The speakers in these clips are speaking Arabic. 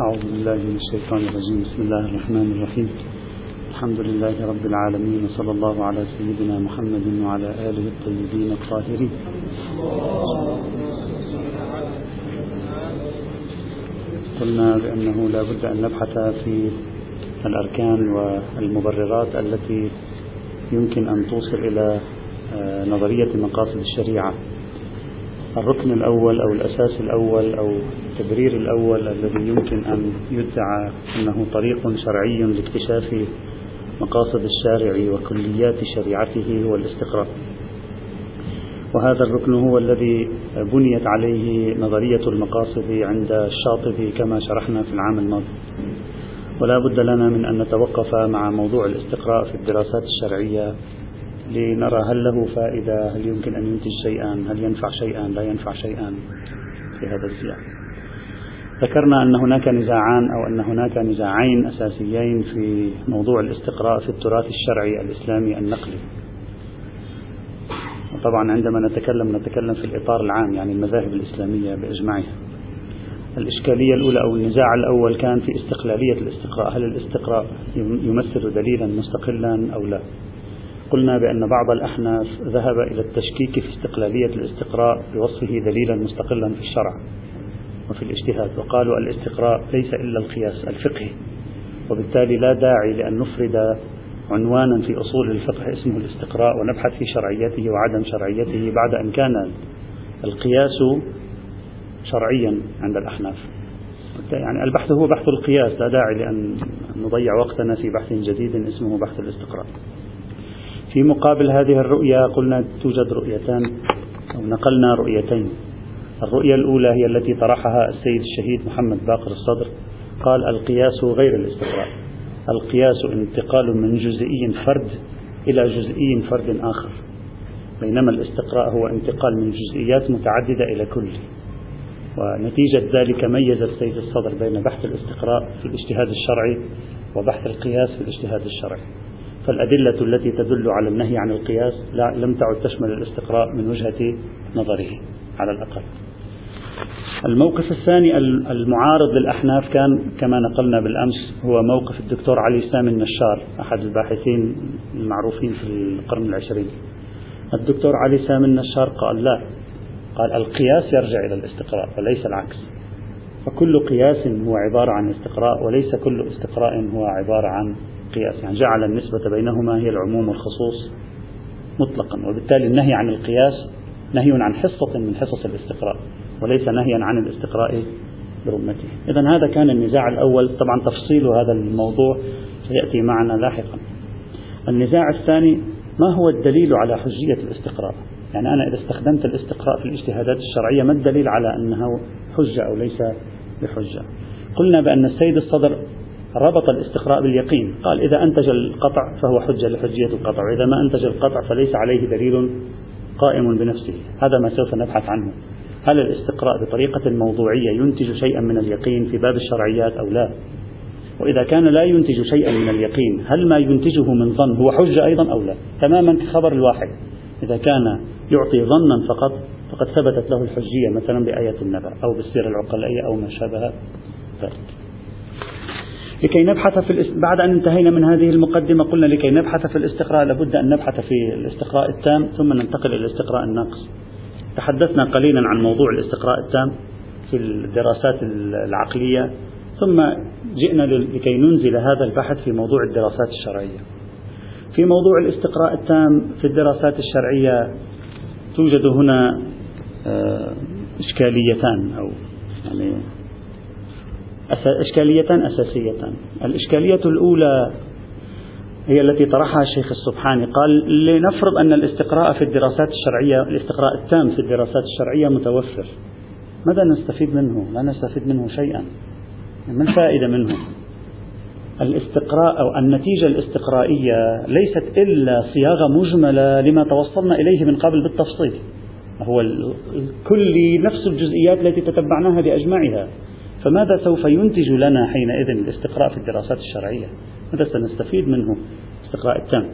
أعوذ بالله من الشيطان الرجيم. بسم الله الرحمن الرحيم. الحمد لله رب العالمين وصلى الله على سيدنا محمد وعلى آله الطيبين الطاهرين. قلنا بأنه لا بد أن نبحث في الأركان والمبررات التي يمكن أن توصل إلى آه، نظرية مقاصد الشريعة. الركن الأول أو الأساس الأول أو التبرير الأول الذي يمكن أن يدعى أنه طريق شرعي لاكتشاف مقاصد الشارع وكليات شريعته هو الاستقراء وهذا الركن هو الذي بنيت عليه نظرية المقاصد عند الشاطبي كما شرحنا في العام الماضي. ولا بد لنا من أن نتوقف مع موضوع الاستقراء في الدراسات الشرعية لنرى هل له فائدة هل يمكن أن ينتج شيئا هل ينفع شيئا لا ينفع شيئا في هذا السياق ذكرنا أن هناك نزاعان أو أن هناك نزاعين أساسيين في موضوع الاستقراء في التراث الشرعي الإسلامي النقلي. طبعا عندما نتكلم نتكلم في الإطار العام يعني المذاهب الإسلامية بإجماعها. الإشكالية الأولى أو النزاع الأول كان في استقلالية الاستقراء. هل الاستقراء يمثل دليلا مستقلا أو لا؟ قلنا بأن بعض الأحناف ذهب إلى التشكيك في استقلالية الاستقراء بوصفه دليلا مستقلا في الشرع. وفي الاجتهاد وقالوا الاستقراء ليس إلا القياس الفقهي وبالتالي لا داعي لأن نفرد عنوانا في أصول الفقه اسمه الاستقراء ونبحث في شرعيته وعدم شرعيته بعد أن كان القياس شرعيا عند الأحناف. يعني البحث هو بحث القياس لا داعي لأن نضيع وقتنا في بحث جديد اسمه بحث الاستقراء. في مقابل هذه الرؤية قلنا توجد رؤيتان أو نقلنا رؤيتين. الرؤية الأولى هي التي طرحها السيد الشهيد محمد باقر الصدر. قال القياس غير الاستقراء القياس انتقال من جزئي فرد إلى جزئي فرد آخر. بينما الاستقراء هو انتقال من جزئيات متعددة إلى كل. ونتيجة ذلك ميز السيد الصدر بين بحث الاستقراء في الاجتهاد الشرعي وبحث القياس في الاجتهاد الشرعي. فالأدلة التي تدل على النهي عن القياس لم تعد تشمل الاستقراء من وجهة نظره على الأقل. الموقف الثاني المعارض للأحناف كان كما نقلنا بالأمس هو موقف الدكتور علي سامي النشار أحد الباحثين المعروفين في القرن العشرين. الدكتور علي سامي النشار قال لا قال القياس يرجع إلى الاستقراء وليس العكس. فكل قياس هو عبارة عن استقراء وليس كل استقراء هو عبارة عن قياس. يعني جعل النسبة بينهما هي العموم والخصوص مطلقا وبالتالي النهي عن القياس نهي عن حصة من حصص الاستقراء وليس نهيا عن الاستقراء برمته. إذا هذا كان النزاع الأول. طبعا تفصيل هذا الموضوع سيأتي معنا لاحقا. النزاع الثاني ما هو الدليل على حجية الاستقراء؟ يعني أنا إذا استخدمت الاستقراء في الاجتهادات الشرعية ما الدليل على أنه حجة أو ليس بحجة؟ قلنا بأن السيد الصدر ربط الاستقراء باليقين. قال إذا أنتج القطع فهو حجة لحجية القطع وإذا ما أنتج القطع فليس عليه دليل قائم بنفسه. هذا ما سوف نبحث عنه. هل الاستقراء بطريقة موضوعية ينتج شيئا من اليقين في باب الشرعيات أو لا؟ وإذا كان لا ينتج شيئا من اليقين هل ما ينتجه من ظن هو حجة أيضا أو لا؟ تماما كخبر الواحد. إذا كان يعطي ظنا فقط فقد ثبتت له الحجية مثلا بآية النبأ أو بالسيرة العقلائية أو ما شابه ذلك. لكي نبحث في الاست... بعد أن انتهينا من هذه المقدمة قلنا لكي نبحث في الاستقراء لابد أن نبحث في الاستقراء التام ثم ننتقل إلى الاستقراء الناقص. تحدثنا قليلا عن موضوع الاستقراء التام في الدراسات العقلية ثم جئنا لكي ننزل هذا البحث في موضوع الدراسات الشرعية. في موضوع الاستقراء التام في الدراسات الشرعية توجد هنا آه، إشكاليتان أو يعني إشكاليتان أساسيتان الإشكالية الأولى هي التي طرحها الشيخ السبحاني. قال لنفرض أن الاستقراء في الدراسات الشرعية الاستقراء التام في الدراسات الشرعية متوفر. ماذا نستفيد منه؟ لا نستفيد منه شيئا. ما الفائدة منه؟ الاستقراء أو النتيجة الاستقرائية ليست إلا صياغة مجملة لما توصلنا إليه من قبل بالتفصيل. هو الكلي نفس الجزئيات التي تتبعناها بأجمعها فماذا سوف ينتج لنا حينئذ الاستقراء في الدراسات الشرعية؟ ماذا سنستفيد منه؟ الاستقراء التام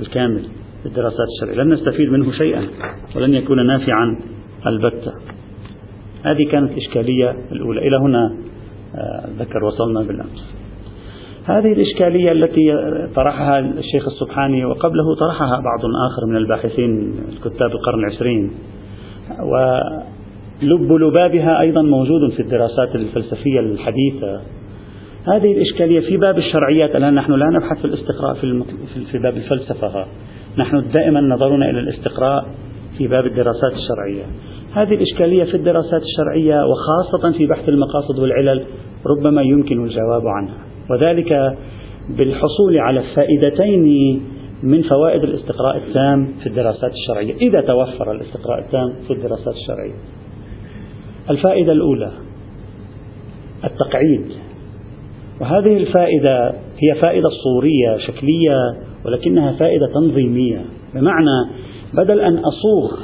الكامل في الدراسات الشرعية. لن نستفيد منه شيئا ولن يكون نافعا البتة. هذه كانت الإشكالية الأولى. إلى هنا ذكر وصلنا بالأمس. هذه الإشكالية التي طرحها الشيخ السبحاني وقبله طرحها بعض آخر من الباحثين كتاب القرن العشرين ولب لبابها أيضا موجود في الدراسات الفلسفية الحديثة. هذه الإشكالية في باب الشرعيات الآن نحن لا نبحث في الاستقراء في, في باب الفلسفة. نحن دائما نظرنا إلى الاستقراء في باب الدراسات الشرعية. هذه الإشكالية في الدراسات الشرعية وخاصة في بحث المقاصد والعلل ربما يمكن الجواب عنها. وذلك بالحصول على الفائدتين من فوائد الاستقراء التام في الدراسات الشرعية. إذا توفر الاستقراء التام في الدراسات الشرعية. الفائدة الأولى التقعيد وهذه الفائدة هي فائدة صورية شكلية ولكنها فائدة تنظيمية بمعنى بدل أن أصوغ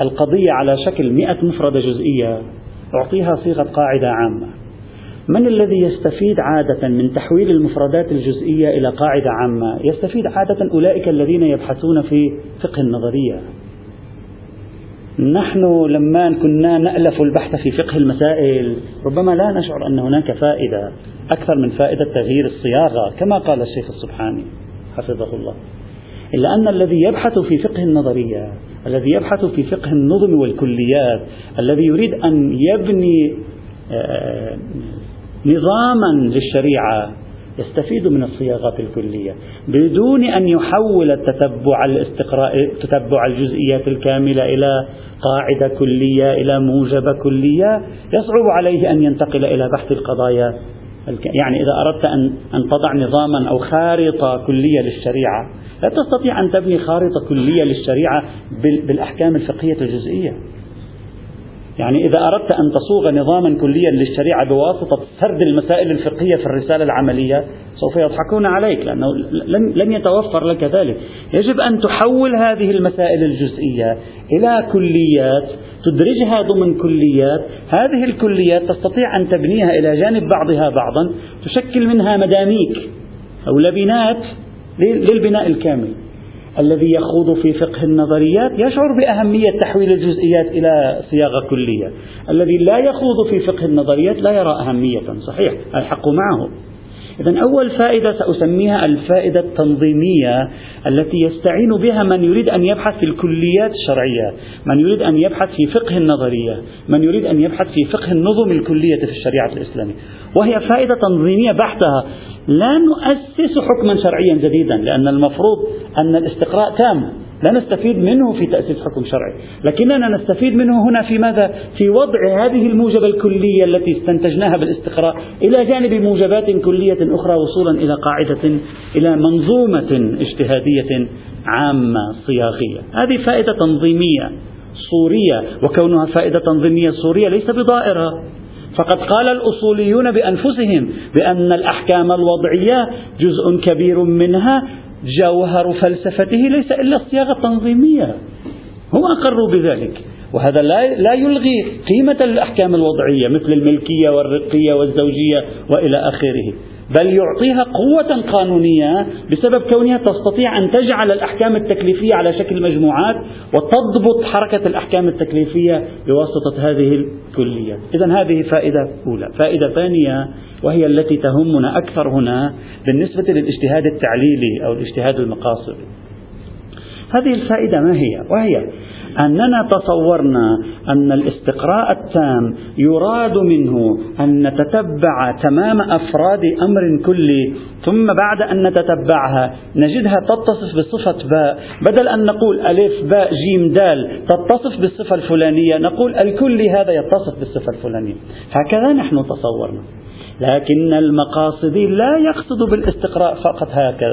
القضية على شكل مئة مفردة جزئية أعطيها صيغة قاعدة عامة من الذي يستفيد عادة من تحويل المفردات الجزئية إلى قاعدة عامة؟ يستفيد عادة أولئك الذين يبحثون في فقه النظرية. نحن لما كنا نألف البحث في فقه المسائل ربما لا نشعر أن هناك فائدة أكثر من فائدة تغيير الصياغة كما قال الشيخ السبحاني حفظه الله. إلا أن الذي يبحث في فقه النظرية الذي يبحث في فقه النظم والكليات الذي يريد أن يبني آه، نظاما للشريعة يستفيد من الصياغات الكلية بدون أن يحول التتبع الاستقراء تتبع الجزئيات الكاملة إلى قاعدة كلية إلى موجبة كلية يصعب عليه أن ينتقل إلى بحث القضايا يعني إذا أردت أن أن تضع نظاما أو خارطة كلية للشريعة لا تستطيع أن تبني خارطة كلية للشريعة بالأحكام الفقهية الجزئية. يعني إذا أردت أن تصوغ نظاما كليا للشريعة بواسطة سرد المسائل الفقهية في الرسالة العملية سوف يضحكون عليك لأنه لن يتوفر لك ذلك. يجب أن تحول هذه المسائل الجزئية إلى كليات تدرجها ضمن كليات. هذه الكليات تستطيع أن تبنيها إلى جانب بعضها بعضا تشكل منها مداميك أو لبنات للبناء الكامل. الذي يخوض في فقه النظريات يشعر بأهمية تحويل الجزئيات إلى صياغة كلية. الذي لا يخوض في فقه النظريات لا يرى أهمية. صحيح الحق معه. إذا أول فائدة سأسميها الفائدة التنظيمية التي يستعين بها من يريد أن يبحث في الكليات الشرعية، من يريد أن يبحث في فقه النظرية، من يريد أن يبحث في فقه النظم الكلية في الشريعة الإسلامية، وهي فائدة تنظيمية بحتها لا نؤسس حكما شرعيا جديدا لأن المفروض أن الاستقراء تام. لا نستفيد منه في تأسيس حكم شرعي. لكننا نستفيد منه هنا في ماذا؟ في وضع هذه الموجبة الكلية التي استنتجناها بالاستقراء إلى جانب موجبات كلية أخرى وصولا إلى قاعدة إلى منظومة اجتهادية عامة صياغية. هذه فائدة تنظيمية صورية وكونها فائدة تنظيمية صورية ليس بضائرة. فقد قال الأصوليون بأنفسهم بأن الأحكام الوضعية جزء كبير منها جوهر فلسفته ليس إلا الصياغة التنظيمية هم أقروا بذلك. وهذا لا لا يلغي قيمة الأحكام الوضعية مثل الملكية والرقية والزوجية وإلى آخره. بل يعطيها قوة قانونية بسبب كونها تستطيع أن تجعل الأحكام التكليفية على شكل مجموعات وتضبط حركة الأحكام التكليفية بواسطة هذه الكليات إذا هذه فائدة أولى. فائدة ثانية وهي التي تهمنا أكثر هنا بالنسبة للاجتهاد التعليلي أو الاجتهاد المقاصدي. هذه الفائدة ما هي؟ وهي أننا تصورنا أن الاستقراء التام يراد منه أن نتتبع تمام أفراد أمر كلي ثم بعد أن نتتبعها نجدها تتصف بصفة باء. بدل أن نقول ألف باء جيم دال تتصف بالصفة الفلانية نقول الكل هذا يتصف بالصفة الفلانية. هكذا نحن تصورنا. لكن المقاصدي لا يقصد بالإستقراء فقط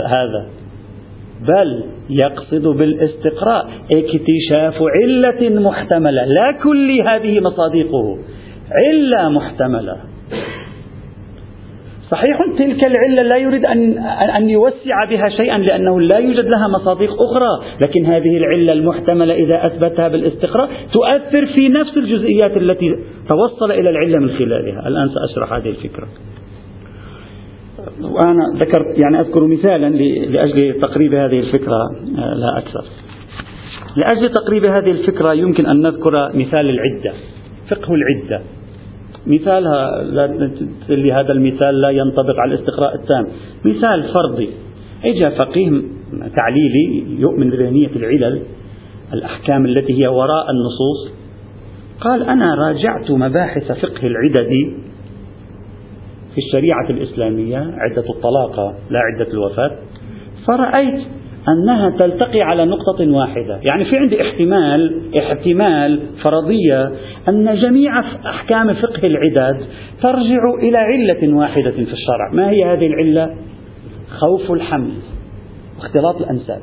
هذا. بل يقصد بالاستقراء. اكتشاف علة محتملة. لا كل هذه مصادقه. علة محتملة. صحيح تلك العلة لا يريد أن أن يوسع بها شيئا لأنه لا يوجد لها مصادق أخرى، لكن هذه العلة المحتملة إذا أثبتها بالاستقراء تؤثر في نفس الجزئيات التي توصل إلى العلة من خلالها، الآن سأشرح هذه الفكرة. وأنا ذكرت يعني أذكر مثالا لأجل تقريب هذه الفكرة آه، لا أكثر. لأجل تقريب هذه الفكرة يمكن أن نذكر مثال العدة فقه العدة. مثالها لا هذا المثال لا ينطبق على الاستقراء التام. مثال فرضي اجى فقيه تعليلي يؤمن بذهنية العلل الأحكام التي هي وراء النصوص قال أنا راجعت مباحث فقه العدد في الشريعة الإسلامية عدة الطلاق لا عدة الوفاة فرأيت أنها تلتقي على نقطة واحدة. يعني في عندي احتمال احتمال فرضية أن جميع أحكام فقه العدد ترجع إلى علة واحدة في الشرع. ما هي هذه العلة؟ خوف الحمل واختلاط الأنساب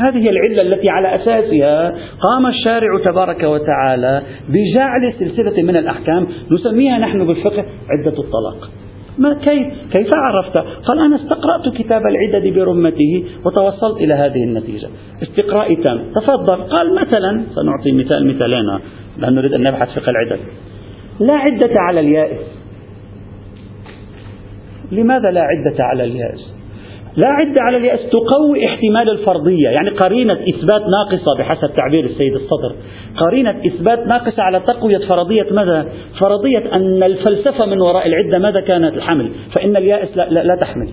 هذه هي العلة التي على أساسها قام الشارع تبارك وتعالى بجعل سلسلة من الأحكام نسميها نحن بالفقه عدة الطلاق. ما كيف؟ كيف عرفت؟ قال أنا استقرأت كتاب العدد برمته وتوصلت إلى هذه النتيجة. استقراء تام. تفضل. قال مثلا سنعطي مثال مثالين لأن نريد أن نبحث فقه العدد لا عدة على اليائس. لماذا لا عدة على اليائس؟ لا عدة على اليأس تقوي احتمال الفرضية. يعني قرينة إثبات ناقصة بحسب تعبير السيد الصدر. قرينة إثبات ناقصة على تقوية فرضية ماذا؟ فرضية أن الفلسفة من وراء العدة ماذا كانت؟ الحمل. فإن اليائس لا, لا, لا تحمل.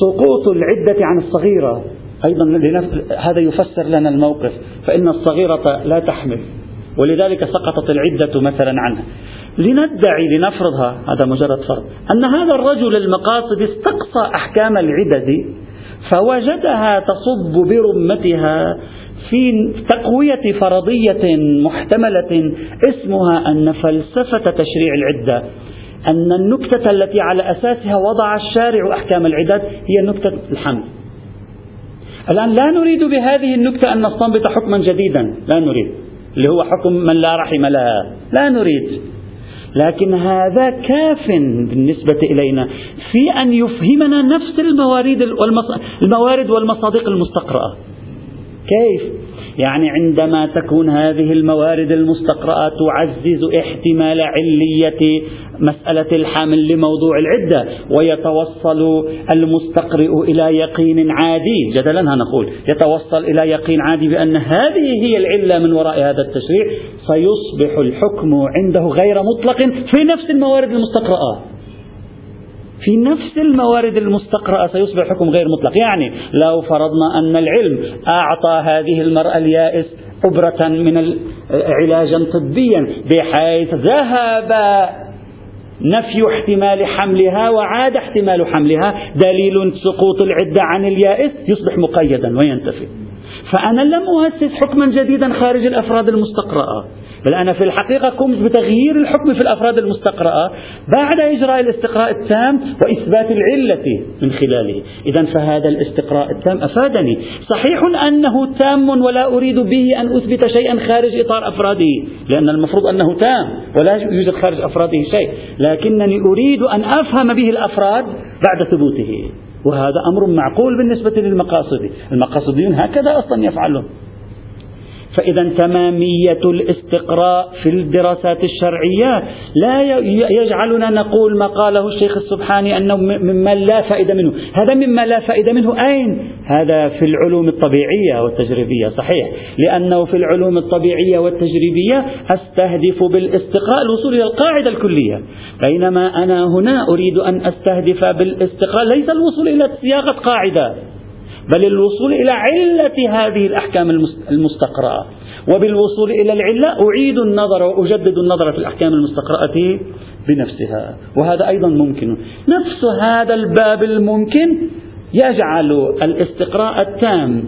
سقوط العدة عن الصغيرة أيضا هذا يفسر لنا الموقف. فإن الصغيرة لا تحمل ولذلك سقطت العدة مثلا عنها. لندعي لنفرضها. هذا مجرد فرض. أن هذا الرجل المقاصد استقصى أحكام العدد فوجدها تصب برمتها في تقوية فرضية محتملة اسمها أن فلسفة تشريع العدة. أن النكتة التي على أساسها وضع الشارع أحكام العدد هي نكتة الحمل. الآن لا نريد بهذه النكتة أن نستنبط حكما جديدا. لا نريد. اللي هو حكم من لا رحم لها لا نريد. لكن هذا كاف بالنسبة إلينا في أن يفهمنا نفس الموارد والمصادق المستقرأة كيف؟ يعني عندما تكون هذه الموارد المستقرأة تعزز احتمال علية مسألة الحامل لموضوع العدة ويتوصل المستقرئ إلى يقين عادي. جدلا نقول يتوصل إلى يقين عادي بأن هذه هي العلة من وراء هذا التشريع سيصبح الحكم عنده غير مطلق في نفس الموارد المستقرأة. في نفس الموارد المستقرأة سيصبح الحكم غير مطلق. يعني لو فرضنا أن العلم أعطى هذه المرأة اليائس أبرة من علاجا طبيا بحيث ذهب نفي احتمال حملها وعاد احتمال حملها دليل سقوط العدة عن اليائس يصبح مقيدا وينتفي. فأنا لم أؤسس حكما جديدا خارج الأفراد المستقرأة. بل أنا في الحقيقة قمت بتغيير الحكم في الأفراد المستقرأة بعد إجراء الاستقراء التام وإثبات العلة من خلاله. إذا فهذا الاستقراء التام أفادني. صحيح أنه تام ولا أريد به أن أثبت شيئا خارج إطار أفراده لأن المفروض أنه تام ولا يوجد خارج أفراده شيء لكنني أريد أن أفهم به الأفراد بعد ثبوته وهذا أمر معقول بالنسبة للمقاصد. المقاصديون هكذا أصلا يفعلون. فإذا تمامية الاستقراء في الدراسات الشرعية لا يجعلنا نقول ما قاله الشيخ السبحاني أنه مما لا فائدة منه. هذا مما لا فائدة منه أين؟ هذا في العلوم الطبيعية والتجريبية صحيح. لأنه في العلوم الطبيعية والتجريبية أستهدف بالاستقراء الوصول إلى القاعدة الكلية. بينما أنا هنا أريد أن أستهدف بالاستقراء ليس الوصول إلى صياغة قاعدة. بل الوصول إلى علة هذه الأحكام المستقرأة. وبالوصول إلى العلة أعيد النظر وأجدد النظر في الأحكام المستقرأة بنفسها. وهذا أيضا ممكن. نفس هذا الباب الممكن يجعل الاستقراء التام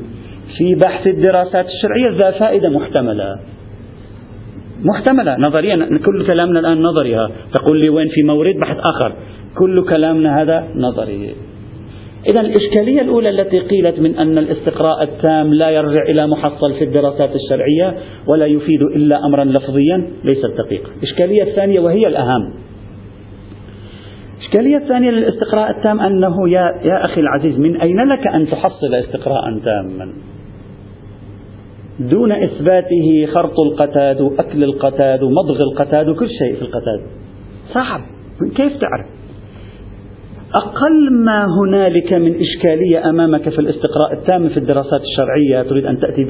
في بحث الدراسات الشرعية ذا فائدة محتملة. محتملة. نظريا كل كلامنا الآن نظري تقول لي وين في مورد؟ بحث آخر. كل كلامنا هذا نظري. إذا الإشكالية الأولى التي قيلت من أن الاستقراء التام لا يرجع إلى محصل في الدراسات الشرعية ولا يفيد إلا أمرا لفظيا ليست دقيقة. الإشكالية الثانية وهي الأهم. الإشكالية الثانية للاستقراء التام أنه يا, يا أخي العزيز من أين لك أن تحصل استقراء تاما؟ دون إثباته خرط القتاد وأكل القتاد ومضغ القتاد وكل شيء في القتاد. صعب كيف تعرف؟ أقل ما هنالك من إشكالية أمامك في الاستقراء التام في الدراسات الشرعية تريد أن تأتي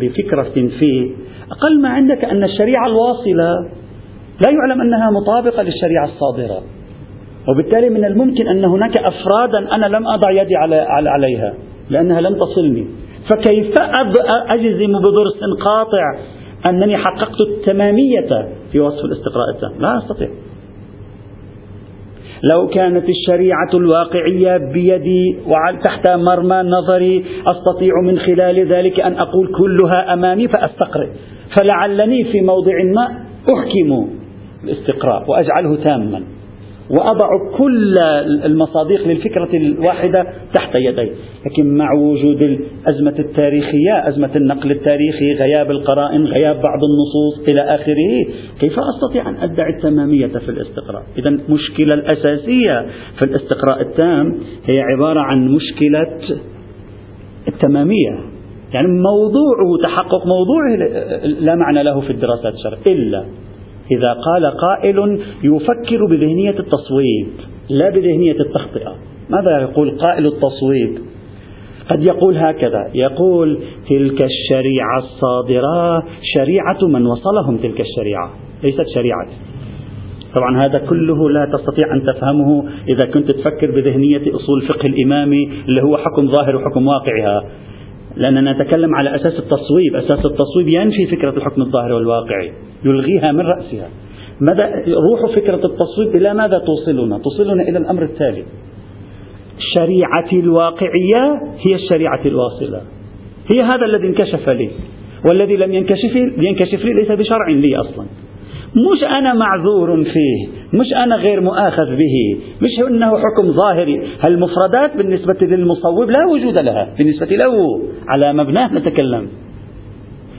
بفكرة فيه أقل ما عندك أن الشريعة الواصلة لا يعلم أنها مطابقة للشريعة الصادرة. وبالتالي من الممكن أن هناك أفرادا أنا لم أضع يدي عليها لأنها لم تصلني. فكيف أجزم بضرس قاطع أنني حققت التمامية في وصف الاستقراء التام؟ لا أستطيع. لو كانت الشريعة الواقعية بيدي وتحت مرمى نظري أستطيع من خلال ذلك أن أقول كلها أمامي فأستقرئ. فلعلني في موضع ما أحكم الاستقراء وأجعله تاما. وأضع كل المصادق للفكرة الواحدة تحت يدي. لكن مع وجود الأزمة التاريخية أزمة النقل التاريخي غياب القرائن غياب بعض النصوص إلى آخره كيف أستطيع أن أدعي التمامية في الاستقراء؟ إذا المشكلة الأساسية في الاستقراء التام هي عبارة عن مشكلة التمامية. يعني موضوعه تحقق موضوعه لا معنى له في الدراسات الشرعية إلا إذا قال قائل يفكر بذهنية التصويب لا بذهنية التخطئة. ماذا يقول قائل التصويب قد يقول هكذا يقول تلك الشريعة الصادرة شريعة من وصلهم تلك الشريعة. ليست شريعة. طبعا هذا كله لا تستطيع أن تفهمه إذا كنت تفكر بذهنية أصول فقه الإمامي اللي هو حكم ظاهر وحكم واقعها. لأننا نتكلم على أساس التصويب. أساس التصويب ينفي فكرة الحكم الظاهري والواقعي يلغيها من رأسها. ماذا روح فكرة التصويب إلى ماذا توصلنا؟ توصلنا إلى الأمر التالي. الشريعة الواقعية هي الشريعة الواصلة. هي هذا الذي انكشف لي والذي لم ينكشف ينكشف لي ليس بشرع لي أصلا. مش أنا معذور فيه. مش أنا غير مؤاخذ به. مش أنه حكم ظاهري. المفردات بالنسبة للمصوب لا وجود لها. بالنسبة له على مبناه نتكلم.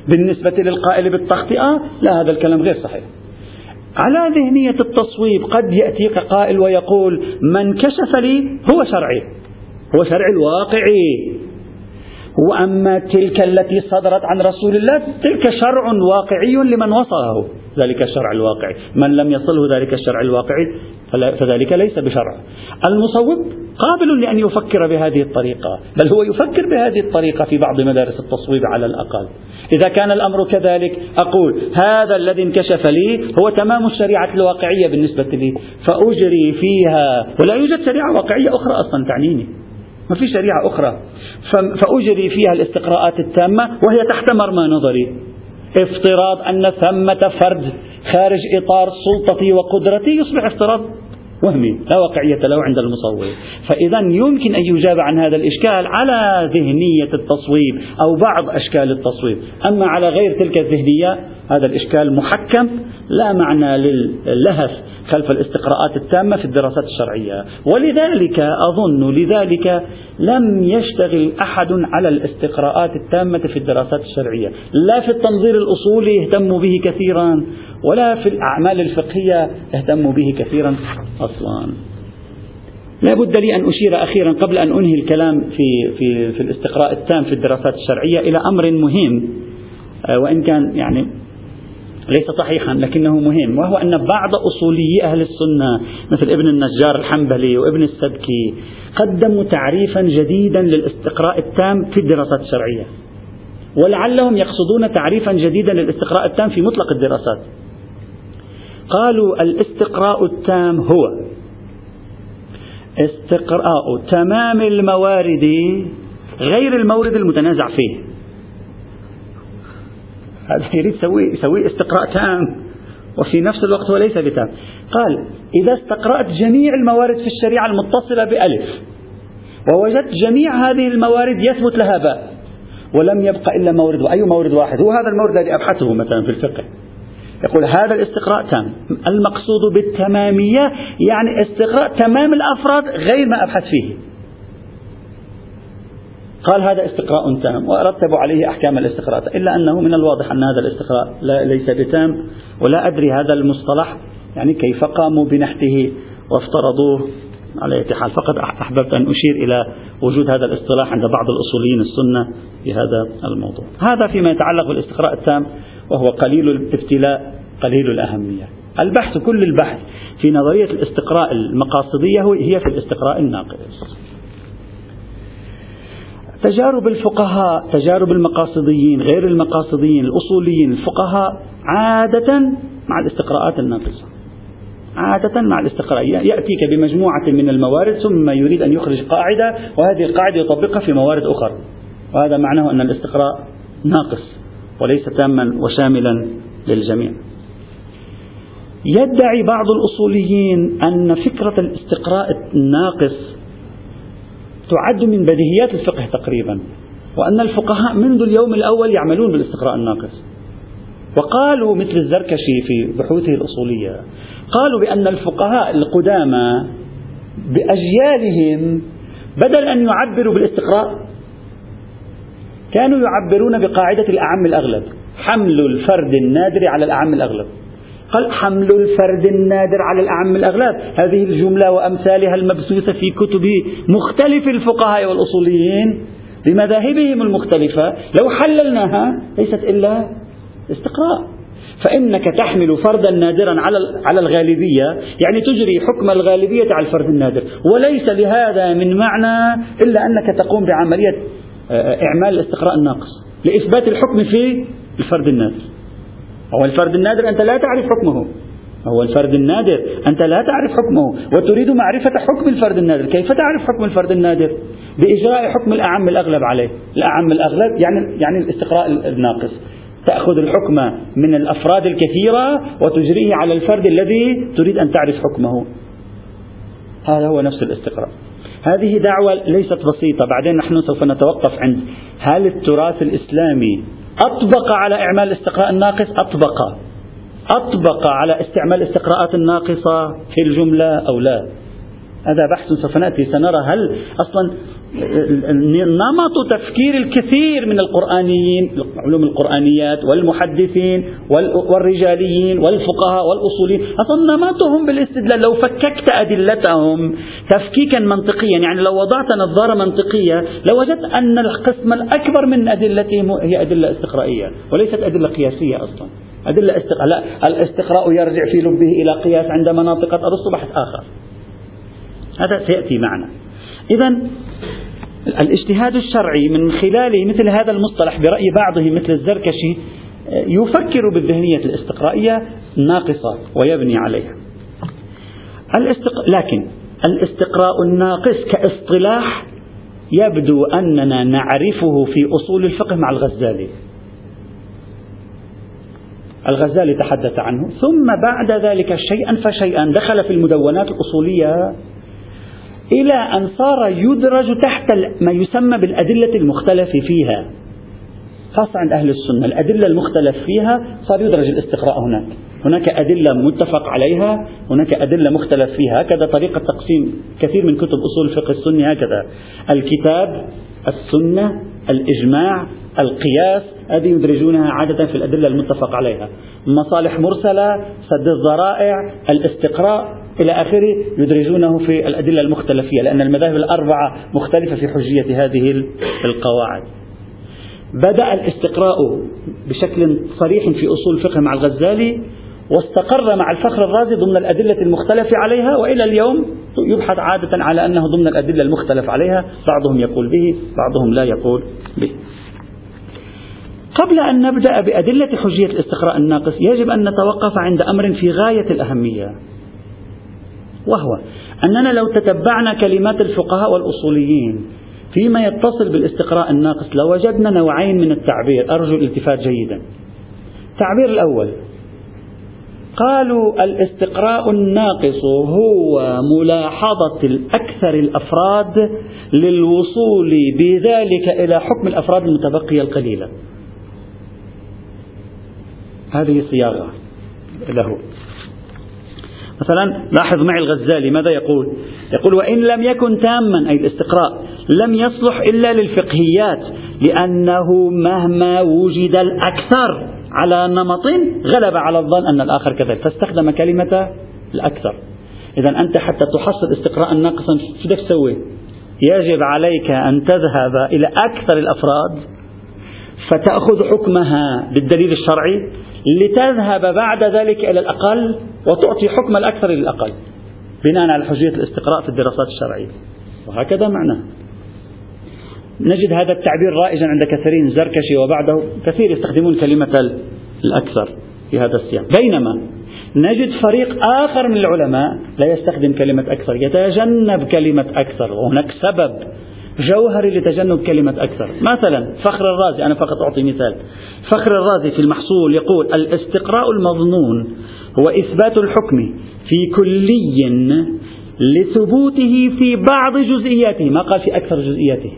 بالنسبة للقائل بالتخطئة لا هذا الكلام غير صحيح. على ذهنية التصويب قد يأتيك قائل ويقول من كشف لي هو شرعي. هو شرع الواقعي. وأما تلك التي صدرت عن رسول الله تلك شرع واقعي لمن وصله ذلك الشرع الواقعي. من لم يصله ذلك الشرع الواقعي فذلك ليس بشرع. المصوب قابل لأن يفكر بهذه الطريقة بل هو يفكر بهذه الطريقة في بعض مدارس التصويب على الأقل. إذا كان الأمر كذلك أقول هذا الذي انكشف لي هو تمام الشريعة الواقعية بالنسبة لي فأجري فيها. ولا يوجد شريعة واقعية أخرى أصلا تعنيني. ما في شريعة أخرى. فأجري فيها الاستقراءات التامة وهي تحت مرمى نظري. افتراض أن ثمة فرد خارج إطار سلطتي وقدرتي يصبح افتراض وهمي لا واقعية له عند المصور. فإذا يمكن أن يجاب عن هذا الإشكال على ذهنية التصويب أو بعض أشكال التصويب. أما على غير تلك الذهنية هذا الإشكال محكم لا معنى للهف خلف الاستقراءات التامة في الدراسات الشرعية. ولذلك أظن لذلك لم يشتغل أحد على الاستقراءات التامة في الدراسات الشرعية. لا في التنظير الأصولي اهتموا به كثيرا ولا في الأعمال الفقهية اهتموا به كثيرا أصلا. لا بد لي أن أشير أخيرا قبل أن أنهي الكلام في, في, في الاستقراء التام في الدراسات الشرعية إلى أمر مهم. آه، وإن كان يعني ليس صحيحا لكنه مهم وهو أن بعض أصولي أهل السنة مثل ابن النجار الحنبلي وابن السبكي قدموا تعريفا جديدا للاستقراء التام في الدراسات الشرعية ولعلهم يقصدون تعريفا جديدا للاستقراء التام في مطلق الدراسات. قالوا الاستقراء التام هو استقراء تمام الموارد غير المورد المتنازع فيه. هذا يريد يسوي يسوي استقراء تام وفي نفس الوقت هو ليس بتام. قال إذا استقرأت جميع الموارد في الشريعة المتصلة بألف ووجدت جميع هذه الموارد يثبت لها باء ولم يبقى إلا مورد وأي مورد واحد؟ هو هذا المورد الذي أبحثه مثلا في الفقه. يقول هذا الاستقراء تام. المقصود بالتمامية يعني استقراء تمام الأفراد غير ما أبحث فيه. قال هذا استقراء تام وأرتب عليه أحكام الاستقراء إلا أنه من الواضح أن هذا الاستقراء لا ليس بتام ولا أدري هذا المصطلح يعني كيف قاموا بنحته وافترضوه على أي حال. فقط أحببت أن أشير إلى وجود هذا الاصطلاح عند بعض الأصوليين السنة في هذا الموضوع. هذا فيما يتعلق بالاستقراء التام وهو قليل الابتلاء قليل الأهمية. البحث كل البحث في نظرية الاستقراء المقاصدية هي في الاستقراء الناقص. تجارب الفقهاء تجارب المقاصديين غير المقاصديين الأصوليين الفقهاء عادة مع الاستقراءات الناقصة. عادة مع الاستقراء. يأتيك بمجموعة من الموارد ثم يريد أن يخرج قاعدة وهذه القاعدة يطبقها في موارد أخرى. وهذا معناه أن الاستقراء ناقص وليس تاما وشاملا للجميع. يدعي بعض الأصوليين أن فكرة الاستقراء الناقص تعد من بديهيات الفقه تقريبا وأن الفقهاء منذ اليوم الأول يعملون بالاستقراء الناقص. وقالوا مثل الزركشي في بحوثه الأصولية قالوا بأن الفقهاء القدامى بأجيالهم بدل أن يعبروا بالاستقراء كانوا يعبرون بقاعدة الأعم الأغلب حمل الفرد النادر على الأعم الأغلب. قال حمل الفرد النادر على الأعم الأغلب هذه الجملة وأمثالها المبثوثة في كتب مختلف الفقهاء والأصوليين بمذاهبهم المختلفة. لو حللناها ليست إلا استقراء. فإنك تحمل فردا نادرا على على الغالبية يعني تجري حكم الغالبية على الفرد النادر. وليس لهذا من معنى إلا أنك تقوم بعملية آه، إعمال الاستقراء الناقص لإثبات الحكم في الفرد النادر. هو الفرد النادر أنت لا تعرف حكمه. هو الفرد النادر أنت لا تعرف حكمه. وتريد معرفة حكم الفرد النادر. كيف تعرف حكم الفرد النادر؟ بإجراء حكم الأعم الأغلب عليه. الأعم الأغلب يعني, يعني الاستقراء الناقص. تأخذ الحكم من الأفراد الكثيرة وتجريه على الفرد الذي تريد أن تعرف حكمه. هذا هو نفس الاستقراء. هذه دعوة ليست بسيطة. بعدين نحن سوف نتوقف عند هل التراث الإسلامي أطبق على إعمال الاستقراء الناقص أطبق. أطبق على استعمال الاستقراءات الناقصة في الجملة أو لا. هذا بحث سوف نأتي. سنرى هل أصلا نمط تفكير الكثير من القرآنيين علوم القرآنيات والمحدثين والرجاليين والفقهاء والأصوليين أصلا نمطهم بالاستدلال لو فككت أدلتهم تفكيكا منطقيا يعني لو وضعت نظارة منطقية لوجدت أن القسم الأكبر من أدلتهم هي أدلة استقرائية وليست أدلة قياسية أصلا. أدلة استقراء الاستقراء يرجع في لبه إلى قياس عند مناطق أرسطو بحث آخر. هذا سيأتي معنا. إذا الاجتهاد الشرعي من خلال مثل هذا المصطلح برأي بعضهم مثل الزركشي يفكر بالذهنية الاستقرائية ناقصة ويبني عليها. الاستق... لكن الاستقراء الناقص كاصطلاح يبدو أننا نعرفه في أصول الفقه مع الغزالي. الغزالي تحدث عنه ثم بعد ذلك شيئا فشيئا دخل في المدونات الأصولية إلى أن صار يدرج تحت ما يسمى بالأدلة المختلف فيها. خاصة عند أهل السنة الأدلة المختلف فيها صار يدرج الاستقراء هناك. هناك أدلة متفق عليها هناك أدلة مختلف فيها. هكذا طريقة تقسيم كثير من كتب أصول الفقه السني هكذا. الكتاب السنة الإجماع القياس هذه يدرجونها عادة في الأدلة المتفق عليها. مصالح مرسلة سد الذرائع الاستقراء. إلى آخره يدرجونه في الأدلة المختلفية لأن المذاهب الأربعة مختلفة في حجية هذه القواعد. بدأ الاستقراء بشكل صريح في أصول الفقه مع الغزالي واستقر مع الفخر الرازي ضمن الأدلة المختلف عليها وإلى اليوم يبحث عادة على أنه ضمن الأدلة المختلف عليها بعضهم يقول به بعضهم لا يقول به. قبل أن نبدأ بأدلة حجية الاستقراء الناقص يجب أن نتوقف عند أمر في غاية الأهمية. وهو أننا لو تتبعنا كلمات الفقهاء والأصوليين فيما يتصل بالاستقراء الناقص لوجدنا نوعين من التعبير. أرجو الالتفات جيدا. التعبير الأول قالوا الاستقراء الناقص هو ملاحظة الأكثر الأفراد للوصول بذلك إلى حكم الأفراد المتبقية القليلة. هذه صياغة له. مثلا لاحظ معي الغزالي ماذا يقول؟ يقول وإن لم يكن تاما أي الاستقراء لم يصلح إلا للفقهيات لأنه مهما وجد الأكثر على نمط غلب على الظن أن الآخر كذلك. فاستخدم كلمة الأكثر. إذا أنت حتى تحصل استقراء ناقصا شو بدك تسوي؟ يجب عليك أن تذهب إلى أكثر الأفراد فتأخذ حكمها بالدليل الشرعي لتذهب بعد ذلك إلى الأقل وتعطي حكم الأكثر للأقل بناء على حجية الاستقراء في الدراسات الشرعية. وهكذا معناه نجد هذا التعبير رائجا عند كثيرين الزركشي وبعده كثير يستخدمون كلمة الأكثر في هذا السياق. بينما نجد فريق آخر من العلماء لا يستخدم كلمة أكثر يتجنب كلمة أكثر وهناك سبب جوهري لتجنب كلمة أكثر. مثلا فخر الرازي أنا فقط أعطي مثال. فخر الرازي في المحصول يقول الاستقراء المظنون هو إثبات الحكم في كلي لثبوته في بعض جزئياته. ما قال في أكثر جزئياته.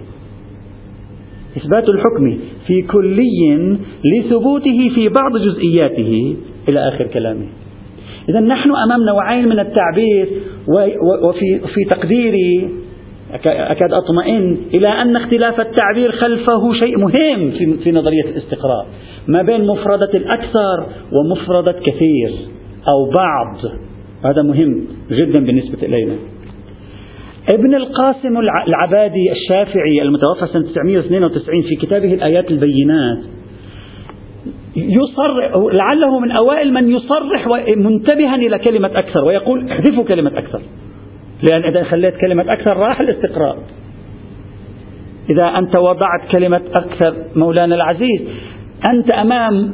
إثبات الحكم في كلي لثبوته في بعض جزئياته. إلى آخر كلامه. إذا نحن أمام نوعين من التعبير وفي في تقديري. أكاد أطمئن إلى أن اختلاف التعبير خلفه شيء مهم في, نظرية الاستقراء ما بين مفردة الأكثر ومفردة كثير أو بعض. هذا مهم جدا بالنسبة إلينا. ابن القاسم العبادي الشافعي المتوفى سنة 992 في كتابه الآيات البينات يصرح لعله من أوائل من يصرح منتبها إلى كلمة أكثر ويقول احذفوا كلمة أكثر. لأن إذا خليت كلمة أكثر راح الاستقراء إذا أنت وضعت كلمة أكثر مولانا العزيز أنت أمام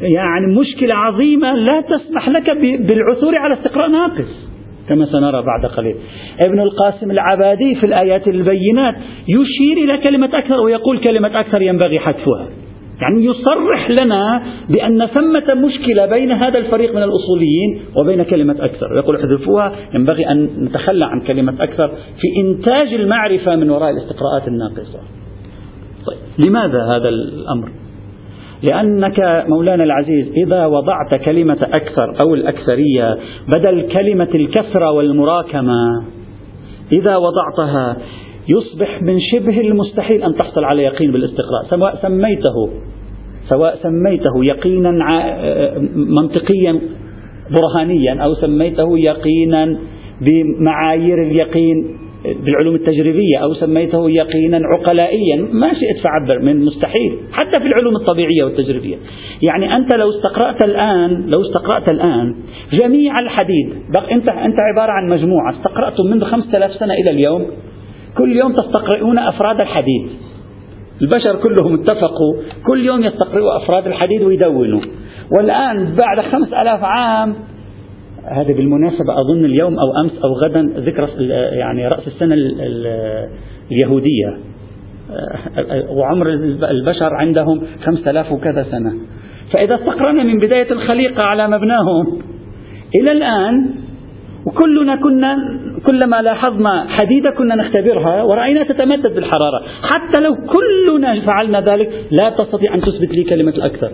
يعني مشكلة عظيمة لا تسمح لك بالعثور على استقراء ناقص كما سنرى بعد قليل. ابن القاسم العبادي في الآيات البينات يشير إلى كلمة أكثر ويقول كلمة أكثر ينبغي حذفها. يعني يصرح لنا بأن ثمة مشكلة بين هذا الفريق من الأصوليين وبين كلمة أكثر. يقول احذفوها ينبغي أن نتخلى عن كلمة أكثر في إنتاج المعرفة من وراء الاستقراءات الناقصة. طيب لماذا هذا الأمر؟ لأنك مولانا العزيز إذا وضعت كلمة أكثر أو الأكثرية بدل كلمة الكثرة والمراكمة إذا وضعتها يصبح من شبه المستحيل أن تحصل على يقين بالاستقراء سواء سميته سواء سميته يقينا منطقيا برهانيا أو سميته يقينا بمعايير اليقين بالعلوم التجريبية أو سميته يقينا عقلائيا. ما شئت فعبر من مستحيل حتى في العلوم الطبيعية والتجريبية. يعني أنت لو استقرأت الآن لو استقرأت الآن جميع الحديد أنت أنت عبارة عن مجموعة استقرأتم منذ خمسة آلاف سنة إلى اليوم كل يوم تستقرئون أفراد الحديد. البشر كلهم اتفقوا كل يوم يستقرئوا أفراد الحديد ويدونوا. والآن بعد خمس ألاف عام هذا بالمناسبة أظن اليوم أو أمس أو غدا ذكرى يعني رأس السنة اليهودية. وعمر البشر عندهم خمسة آلاف وكذا سنة. فإذا استقرنا من بداية الخليقة على مبناهم إلى الآن وكلنا كنا كلما لاحظنا حديدة كنا نختبرها ورأينا تتمدد بالحرارة. حتى لو كلنا فعلنا ذلك لا تستطيع أن تثبت لي كلمة الأكثر.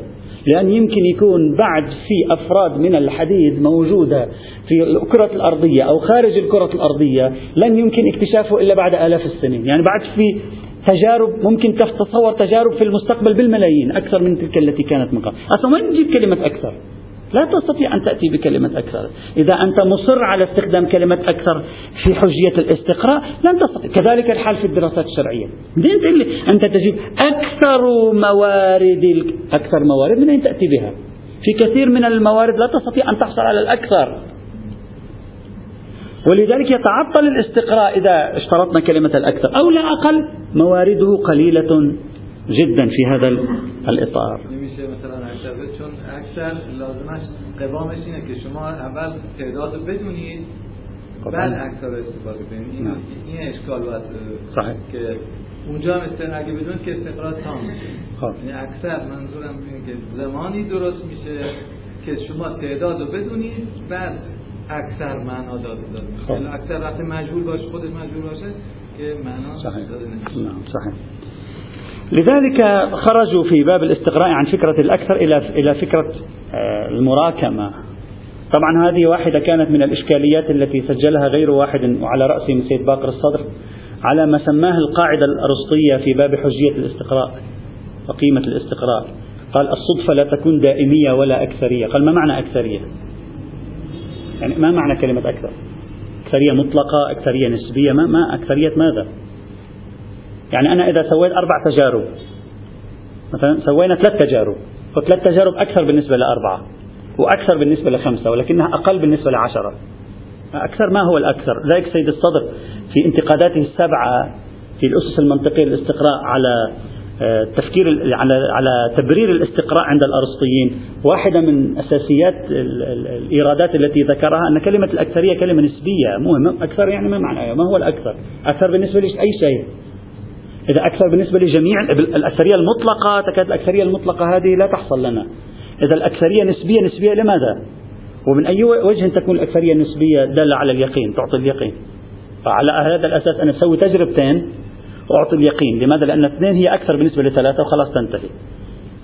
لأن يمكن يكون بعد في أفراد من الحديد موجودة في الكرة الأرضية أو خارج الكرة الأرضية لن يمكن اكتشافه إلا بعد آلاف السنين. يعني بعد في تجارب ممكن تتصور تجارب في المستقبل بالملايين أكثر من تلك التي كانت من قبل. أصلا وين نجيب كلمة أكثر؟ لا تستطيع أن تأتي بكلمة أكثر. إذا أنت مصر على استخدام كلمة أكثر في حجية الاستقراء لن تستطيع. كذلك الحال في الدراسات الشرعية. أنت تجيب أكثر موارد أكثر موارد من أين تأتي بها. في كثير من الموارد لا تستطيع أن تحصل على الأكثر. ولذلك يتعطل الاستقراء إذا اشترطنا كلمة الأكثر. أو لا أقل موارده قليلة جدا في هذا الإطار. اکثر لازمش قوامش اینه که شما اول تعداد رو بدونید خب، بعد اکثر رو استفاده کنید این, این اشکال باید صحیح. که اونجا هم اگه بدون که استقرار تام میشه خب. یعنی اکثر منظورم اینه که زمانی درست میشه که شما تعداد رو بدونید بعد اکثر معنا داده داد میشه خب. اکثر وقتی مجبور باشه خودش مجبور باشه که معنا. داده نمیشه صحیح لذلك خرجوا في باب الاستقراء عن فكرة الأكثر إلى إلى فكرة آه، المراكمة. طبعا هذه واحدة كانت من الإشكاليات التي سجلها غير واحد وعلى رأسهم سيد باقر الصدر على ما سماه القاعدة الأرسطية في باب حجية الاستقراء وقيمة الاستقراء. قال الصدفة لا تكون دائمية ولا أكثرية. قال ما معنى أكثرية؟ يعني ما معنى كلمة أكثر؟ أكثرية مطلقة، أكثرية نسبية، ما, ما أكثرية ماذا؟ يعني أنا إذا سويت أربع تجارب مثلا سوينا ثلاث تجارب وثلاث تجارب أكثر بالنسبة لأربعة وأكثر بالنسبة لخمسة ولكنها أقل بالنسبة لعشرة أكثر ما هو الأكثر ذلك سيد الصدر في انتقاداته السبعة في الأسس المنطقية للاستقراء على آه، على على تبرير الاستقراء عند الأرسطيين، واحدة من أساسيات الإيرادات التي ذكرها أن كلمة الأكثرية كلمة نسبية، مو أكثر يعني ما معنى ما هو الأكثر؟ أكثر بالنسبة لاي شيء. إذا أكثر بالنسبة لجميع الأكثرية المطلقة تكاد الأكثرية المطلقة هذه لا تحصل لنا. إذا الأكثرية نسبية نسبية لماذا؟ ومن أي وجه تكون الأكثرية النسبيه داله على اليقين، تعطي اليقين. فعلى هذا الأساس أنا أسوي تجربتين أعطي اليقين لماذا؟ لأن اثنين هي أكثر بالنسبة لثلاثة وخلاص تنتهي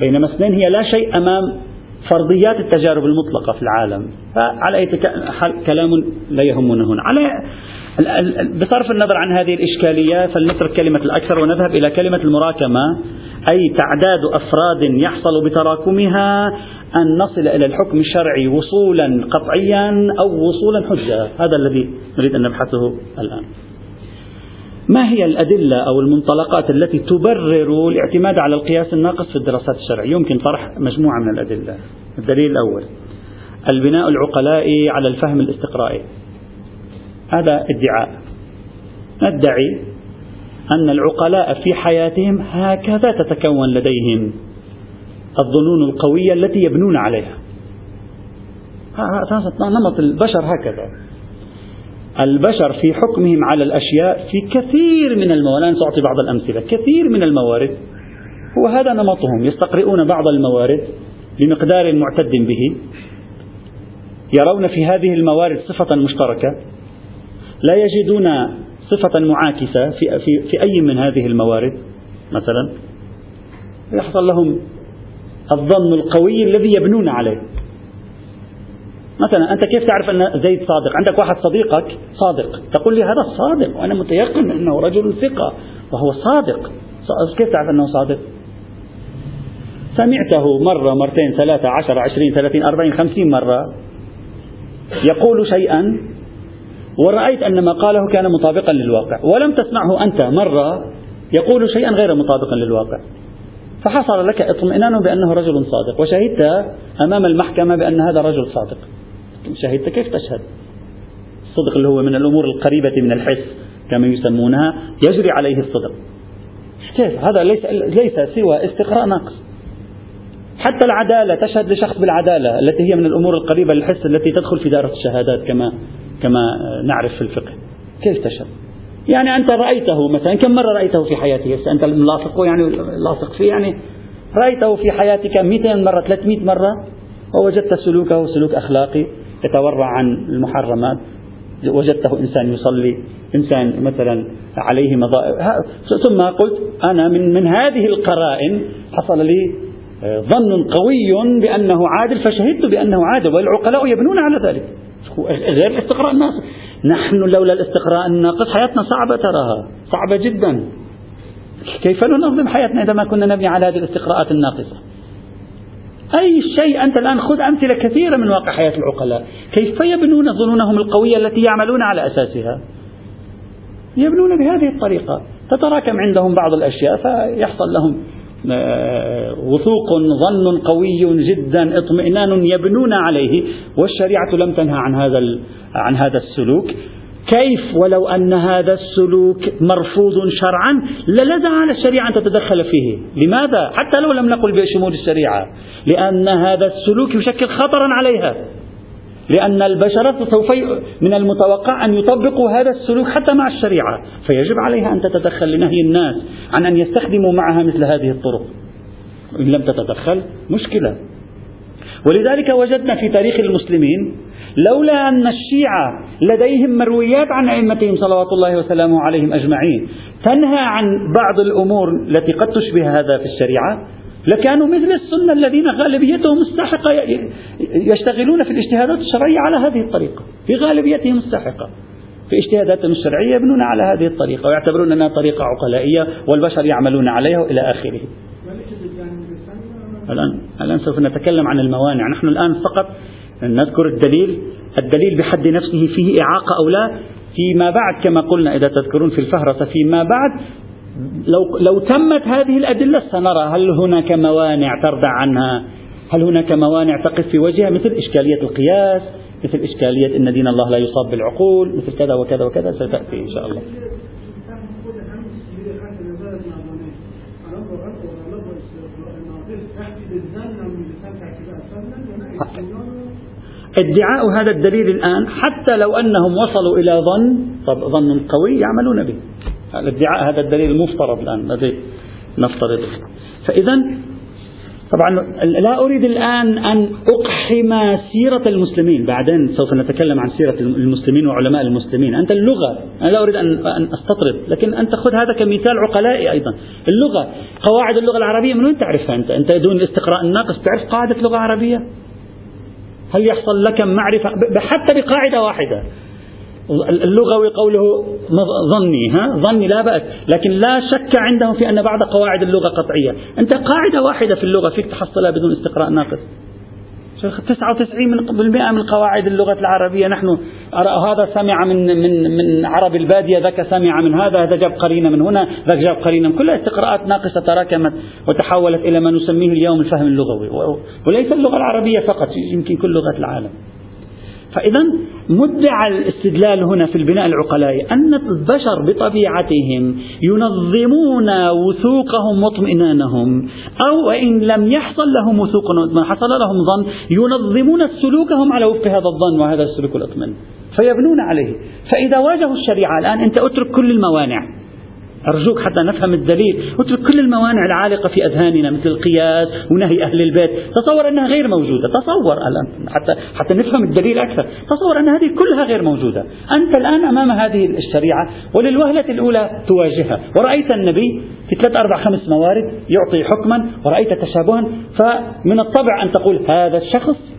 بينما اثنين هي لا شيء أمام فرضيات التجارب المطلقة في العالم فعلى أي حال كلام لا يهمنا هنا على بصرف النظر عن هذه الإشكالية فلنترك كلمة الأكثر ونذهب إلى كلمة المراكمة أي تعداد أفراد يحصل بتراكمها أن نصل إلى الحكم الشرعي وصولا قطعيا أو وصولا حجة. هذا الذي نريد أن نبحثه الآن. ما هي الأدلة أو المنطلقات التي تبرر الاعتماد على القياس الناقص في الدراسات الشرعية؟ يمكن طرح مجموعة من الأدلة. الدليل الأول البناء العقلائي على الفهم الاستقرائي. هذا ادعاء. ندعي أن العقلاء في حياتهم هكذا تتكون لديهم. الظنون القوية التي يبنون عليها. نمط البشر هكذا. البشر في حكمهم على الأشياء في كثير من الموارد سأعطي بعض الأمثلة كثير من الموارد. هو هذا نمطهم يستقرئون بعض الموارد بمقدار معتد به. يرون في هذه الموارد صفة مشتركة. لا يجدون صفة معاكسة في, في, في أي من هذه الموارد مثلا. يحصل لهم الظن القوي الذي يبنون عليه. مثلا أنت كيف تعرف أن زيد صادق؟ عندك واحد صديقك صادق. تقول لي هذا صادق وأنا متيقن أنه رجل ثقة وهو صادق. كيف تعرف أنه صادق؟ سمعته مرة مرتين ثلاثة عشر عشرين ثلاثين أربعين خمسين مرة يقول شيئا ورأيت أن ما قاله كان مطابقا للواقع ولم تسمعه أنت مرة يقول شيئا غير مطابقا للواقع. فحصل لك اطمئنان بأنه رجل صادق وشهدت أمام المحكمة بأن هذا رجل صادق. شهدت كيف تشهد؟ الصدق اللي هو من الأمور القريبة من الحس كما يسمونها يجري عليه الصدق. كيف؟ هذا ليس, ليس سوى استقراء ناقص. حتى العدالة تشهد لشخص بالعدالة التي هي من الأمور القريبة للحس التي تدخل في دائرة الشهادات كما كما نعرف في الفقه. كيف تشهد يعني أنت رأيته مثلا كم مرة رأيته في حياتك؟ أنت اللاصق يعني لاصق فيه يعني رأيته في حياتك 200 مرة 300 مرة ووجدت سلوكه سلوك أخلاقي يتورع عن المحرمات. وجدته إنسان يصلي إنسان مثلا عليه مضائب ثم قلت أنا من, من هذه القرائن حصل لي آه، ظن قوي بأنه عادل فشهدت بأنه عادل والعقلاء يبنون على ذلك. غير الاستقراء الناقص. نحن لولا الاستقراء الناقص حياتنا صعبة تراها. صعبة جدا. كيف ننظم حياتنا إذا ما كنا نبني على هذه الاستقراءات الناقصة؟ أي شيء أنت الآن خذ أمثلة كثيرة من واقع حياة العقلاء. كيف يبنون ظنونهم القوية التي يعملون على أساسها؟ يبنون بهذه الطريقة. تتراكم عندهم بعض الأشياء فيحصل لهم وثوق ظن قوي جدا اطمئنان يبنون عليه والشريعة لم تنهى عن هذا عن هذا السلوك. كيف ولو أن هذا السلوك مرفوض شرعا للزم على الشريعة أن تتدخل فيه؟ لماذا؟ حتى لو لم نقل بشمول الشريعة. لأن هذا السلوك يشكل خطرا عليها. لأن البشر سوف من المتوقع أن يطبقوا هذا السلوك حتى مع الشريعة. فيجب عليها أن تتدخل لنهي الناس عن أن يستخدموا معها مثل هذه الطرق. إن لم تتدخل مشكلة. ولذلك وجدنا في تاريخ المسلمين لولا أن الشيعة لديهم مرويات عن أئمتهم صلوات الله وسلامه عليهم أجمعين تنهى عن بعض الأمور التي قد تشبه هذا في الشريعة. لكانوا مثل السنة الذين غالبيتهم الساحقة يشتغلون في الاجتهادات الشرعية على هذه الطريقة. في غالبيتهم الساحقة في اجتهاداتهم الشرعية يبنون على هذه الطريقة ويعتبرون أنها طريقة عقلائية والبشر يعملون عليها وإلى آخره. الآن الآن سوف نتكلم عن الموانع. نحن الآن فقط نذكر الدليل. الدليل بحد نفسه فيه إعاقة أو لا؟ فيما بعد كما قلنا إذا تذكرون في الفهرسة فيما بعد لو لو تمت هذه الأدلة سنرى هل هناك موانع تردع عنها؟ هل هناك موانع تقف في وجهها؟ مثل إشكالية القياس مثل إشكالية أن دين الله لا يصاب بالعقول مثل كذا وكذا وكذا ستأتي إن شاء الله. ادعاء هذا الدليل الآن حتى لو أنهم وصلوا إلى ظن طب ظن قوي يعملون به. الادعاء هذا الدليل المفترض الآن الذي نفترضه. فإذا طبعا لا أريد الآن أن أقحم سيرة المسلمين. بعدين سوف نتكلم عن سيرة المسلمين وعلماء المسلمين. أنت اللغة أنا لا أريد أن أستطرد لكن أنت خذ هذا كمثال عقلائي أيضا. اللغة قواعد اللغة العربية من وين تعرفها أنت؟ أنت دون الاستقراء الناقص تعرف قاعدة لغة عربية؟ هل يحصل لك معرفة؟ حتى بقاعدة واحدة. اللغوي قوله ظني ها؟ ظني لا بأس. لكن لا شك عندهم في أن بعض قواعد اللغة قطعية. أنت قاعدة واحدة في اللغة فيك تحصلها بدون استقراء ناقص. 99 من من قواعد اللغة العربية. نحن هذا سمع من من من عرب البادية ذاك سمع من هذا هذا جاب قرينة من هنا ذاك جاب قرينة من كلها استقراءات ناقصة تراكمت وتحولت إلى ما نسميه اليوم الفهم اللغوي. وليس اللغة العربية فقط يمكن كل لغات العالم. فإذا مدعى الاستدلال هنا في البناء العقلائي أن البشر بطبيعتهم ينظمون وثوقهم واطمئنانهم أو وإن لم يحصل لهم وثوق حصل لهم ظن ينظمون سلوكهم على وفق هذا الظن وهذا السلوك الاطمئنان فيبنون عليه. فإذا واجهوا الشريعة الآن أنت أترك كل الموانع. أرجوك حتى نفهم الدليل. اترك كل الموانع العالقة في أذهاننا مثل القياس ونهي أهل البيت. تصور أنها غير موجودة. تصور الآن حتى, حتى نفهم الدليل أكثر. تصور أن هذه كلها غير موجودة. أنت الآن أمام هذه الشريعة وللوهلة الأولى تواجهها. ورأيت النبي في ثلاث أربع خمس موارد يعطي حكما ورأيت تشابها. فمن الطبع أن تقول هذا الشخص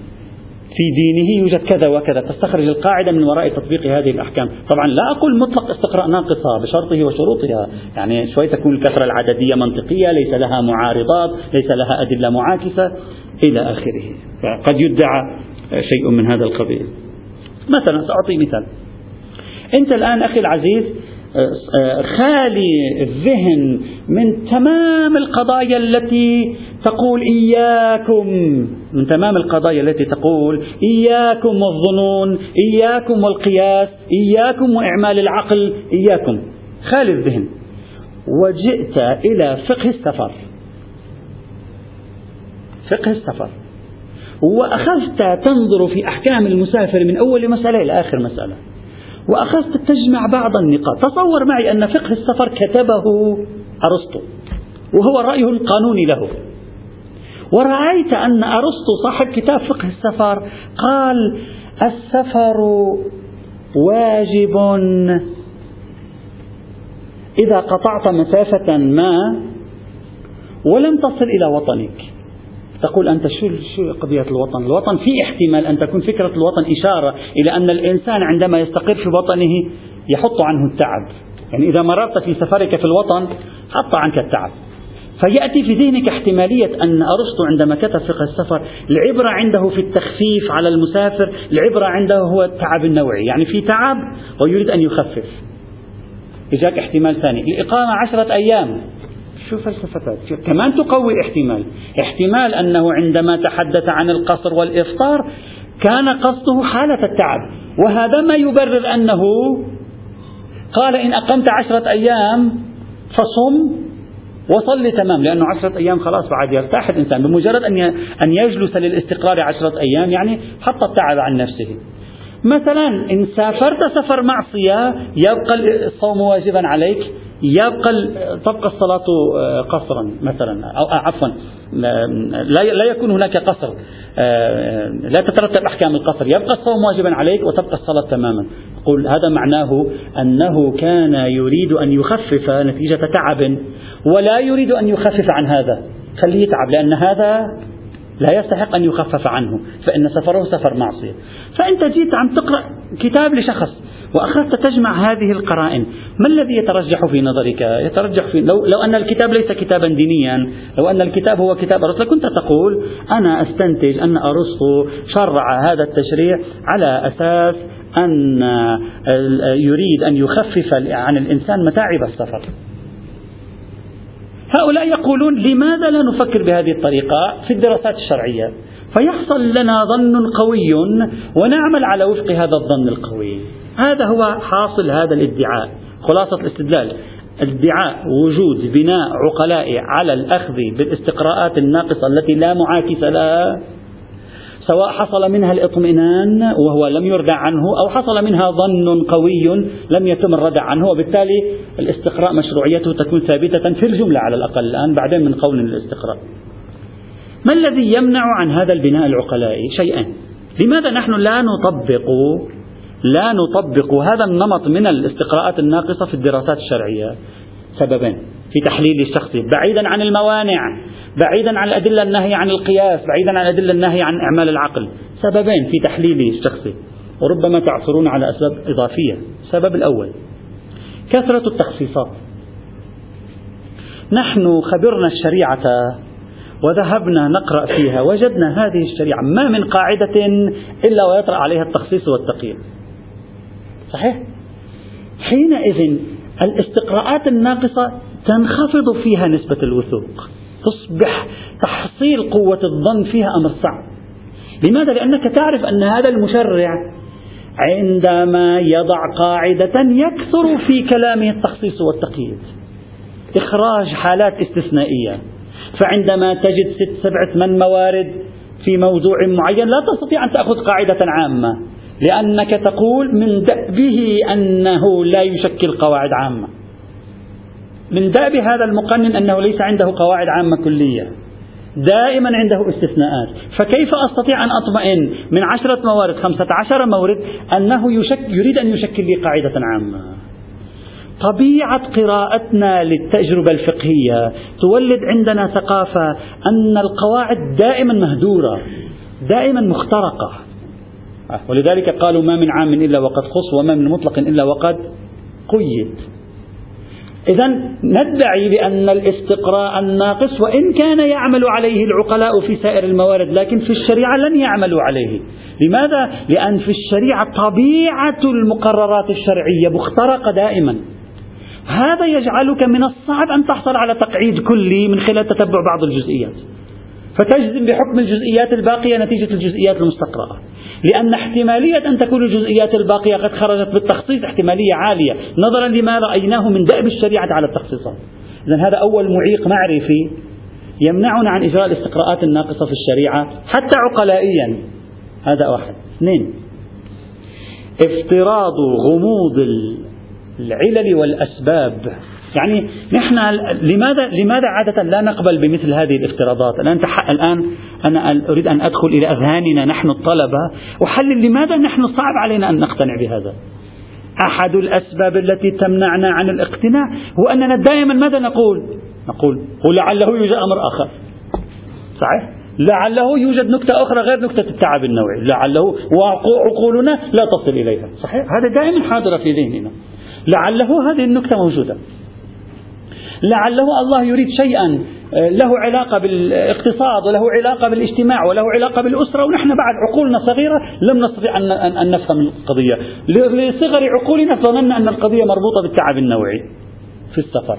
في دينه يوجد كذا وكذا تستخرج القاعدة من وراء تطبيق هذه الأحكام. طبعا لا أقول مطلق استقراء ناقصة بشرطه وشروطها. يعني شوي تكون الكثرة العددية منطقية ليس لها معارضات ليس لها أدلة معاكسة إلى آخره. فقد يدعى شيء من هذا القبيل. مثلا سأعطي مثال. أنت الآن أخي العزيز خالي الذهن من تمام القضايا التي تقول إياكم من تمام القضايا التي تقول إياكم والظنون إياكم والقياس إياكم وإعمال العقل إياكم. خالي الذهن. وجئت إلى فقه السفر. فقه السفر. وأخذت تنظر في أحكام المسافر من أول مسألة إلى آخر مسألة. وأخذت تجمع بعض النقاط. تصور معي أن فقه السفر كتبه أرسطو وهو رأيه القانوني له. ورأيت أن أرسطو صاحب كتاب فقه السفر قال السفر واجب. إذا قطعت مسافة ما ولم تصل إلى وطنك. تقول أنت شو شو قضية الوطن؟ الوطن في احتمال أن تكون فكرة الوطن إشارة إلى أن الإنسان عندما يستقر في وطنه يحط عنه التعب. يعني إذا مررت في سفرك في الوطن حط عنك التعب. فيأتي في ذهنك احتمالية أن أرسطو عندما كتب فقه السفر العبرة عنده في التخفيف على المسافر العبرة عنده هو التعب النوعي. يعني في تعب ويريد أن يخفف. إجاك احتمال ثاني. الإقامة عشرة أيام. شو فلسفتك كمان تقوي احتمال. احتمال أنه عندما تحدث عن القصر والإفطار كان قصده حالة التعب. وهذا ما يبرر أنه قال إن أقمت عشرة أيام فصم وصل تمام لأنه عشرة أيام خلاص بعد يرتاح الإنسان. بمجرد أن أن يجلس للاستقرار عشرة أيام يعني حط التعب عن نفسه. مثلا إن سافرت سفر معصية يبقى الصوم واجبا عليك. يبقى تبقى الصلاة آه، قصرا مثلا أو آه، عفوا. لا يكون هناك قصر آه، لا تترتب أحكام القصر. يبقى الصوم واجبا عليك وتبقى الصلاة تماما. قل هذا معناه أنه كان يريد أن يخفف نتيجة تعب ولا يريد أن يخفف عن هذا. خليه يتعب لأن هذا لا يستحق أن يخفف عنه فإن سفره سفر معصية. فأنت جيت عم تقرأ كتاب لشخص وأخذت تجمع هذه القرائن. ما الذي يترجح في نظرك؟ يترجح في لو, لو أن الكتاب ليس كتابا دينيا لو أن الكتاب هو كتاب أرسطو كنت تقول أنا أستنتج أن أرسطو شرع هذا التشريع على أساس أن يريد أن يخفف عن الإنسان متاعب السفر. هؤلاء يقولون لماذا لا نفكر بهذه الطريقة في الدراسات الشرعية؟ فيحصل لنا ظن قوي ونعمل على وفق هذا الظن القوي. هذا هو حاصل هذا الادعاء. خلاصة الاستدلال. ادعاء وجود بناء عقلاء على الأخذ بالاستقراءات الناقصة التي لا معاكس لها سواء حصل منها الاطمئنان وهو لم يردع عنه أو حصل منها ظن قوي لم يتم الردع عنه وبالتالي الاستقراء مشروعيته تكون ثابتة في الجملة على الأقل الآن بعدين من قول الاستقراء. ما الذي يمنع عن هذا البناء العقلائي؟ شيئين لماذا نحن لا نطبق لا نطبق هذا النمط من الاستقراءات الناقصة في الدراسات الشرعية. سببين. في تحليل الشخصي بعيدا عن الموانع بعيدا عن الأدلة النهي عن القياس بعيدا عن الأدلة النهي عن إعمال العقل. سببين في تحليلي الشخصي وربما تعثرون على أسباب إضافية. السبب الأول كثرة التخصيصات. نحن خبرنا الشريعة وذهبنا نقرأ فيها وجدنا هذه الشريعة ما من قاعدة إلا ويطرأ عليها التخصيص والتقييد صحيح؟ حينئذ الاستقراءات الناقصة تنخفض فيها نسبة الوثوق. تصبح تحصيل قوة الظن فيها أمر صعب. لماذا؟ لأنك تعرف أن هذا المشرع عندما يضع قاعدة يكثر في كلامه التخصيص والتقييد. إخراج حالات استثنائية. فعندما تجد ست سبعة من موارد في موضوع معين لا تستطيع أن تأخذ قاعدة عامة. لأنك تقول من دأبه أنه لا يشكل قواعد عامة. من دأب هذا المقنن أنه ليس عنده قواعد عامة كلية. دائما عنده استثناءات. فكيف أستطيع أن أطمئن من عشرة موارد خمسة عشر مورد أنه يشك يريد أن يشكل لي قاعدة عامة؟ طبيعة قراءتنا للتجربة الفقهية تولد عندنا ثقافة أن القواعد دائما مهدورة دائما مخترقة. ولذلك قالوا ما من عام إلا وقد خص وما من مطلق إلا وقد قيد. إذا ندعي بأن الاستقراء الناقص وإن كان يعمل عليه العقلاء في سائر الموارد لكن في الشريعة لن يعملوا عليه. لماذا؟ لأن في الشريعة طبيعة المقررات الشرعية مخترقة دائما. هذا يجعلك من الصعب أن تحصل على تقعيد كلي من خلال تتبع بعض الجزئيات. فتجزم بحكم الجزئيات الباقية نتيجة الجزئيات المستقرأة لأن احتمالية أن تكون الجزئيات الباقية قد خرجت بالتخصيص احتمالية عالية نظرا لما رأيناه من دأب الشريعة على التخصيصات. إذا هذا أول معيق معرفي يمنعنا عن إجراء الاستقراءات الناقصة في الشريعة حتى عقلائيا. هذا واحد. اثنين. افتراض غموض العلل والأسباب يعني نحن لماذا لماذا عادة لا نقبل بمثل هذه الافتراضات؟ الآن الآن أنا أريد أن أدخل إلى أذهاننا نحن الطلبة أحلل لماذا نحن صعب علينا أن نقتنع بهذا؟ أحد الأسباب التي تمنعنا عن الاقتناع هو أننا دائما ماذا نقول؟ نقول ولعله يوجد أمر آخر صحيح؟ لعله يوجد نكتة أخرى غير نكتة التعب النوعي لعله وعقولنا لا تصل إليها صحيح؟ هذا دائما حاضر في ذهننا لعله هذه النكتة موجودة لعله الله يريد شيئا آه، له علاقة بالاقتصاد وله علاقة بالاجتماع وله علاقة بالأسرة ونحن بعد عقولنا صغيرة لم نستطيع أن نفهم القضية. لصغر عقولنا ظننا أن القضية مربوطة بالتعب النوعي في السفر.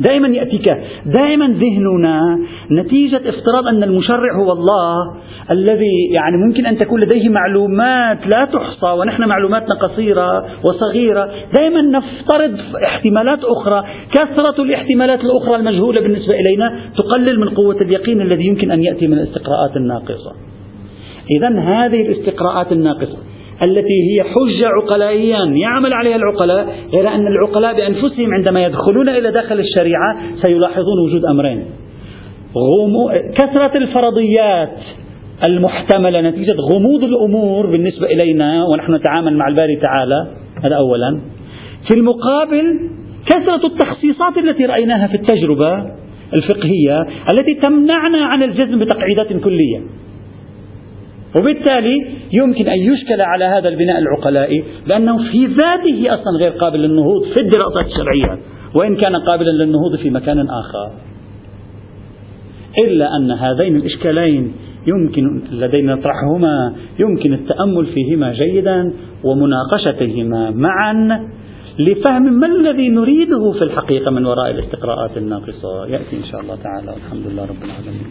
دائما يأتيك. دائما ذهننا نتيجة افتراض أن المشرع هو الله الذي يعني ممكن أن تكون لديه معلومات لا تحصى ونحن معلوماتنا قصيرة وصغيرة. دائما نفترض احتمالات أخرى. كثرة الاحتمالات الأخرى المجهولة بالنسبة إلينا تقلل من قوة اليقين الذي يمكن أن يأتي من الاستقراءات الناقصة. إذا هذه الاستقراءات الناقصة التي هي حجة عقلائيا يعمل عليها العقلاء غير أن العقلاء بأنفسهم عندما يدخلون إلى داخل الشريعة سيلاحظون وجود أمرين. كثرة الفرضيات المحتملة نتيجة غموض الأمور بالنسبة إلينا ونحن نتعامل مع الباري تعالى هذا أولا. في المقابل كثرة التخصيصات التي رأيناها في التجربة الفقهية التي تمنعنا عن الجزم بتقعيدات كلية. وبالتالي يمكن أن يشكل على هذا البناء العقلائي لأنه في ذاته أصلا غير قابل للنهوض في الدراسات الشرعية وإن كان قابلا للنهوض في مكان آخر. إلا أن هذين الإشكالين يمكن الذين نطرحهما يمكن التأمل فيهما جيدا ومناقشتهما معا لفهم ما الذي نريده في الحقيقة من وراء الاستقراءات الناقصة. يأتي إن شاء الله تعالى. والحمد لله رب العالمين.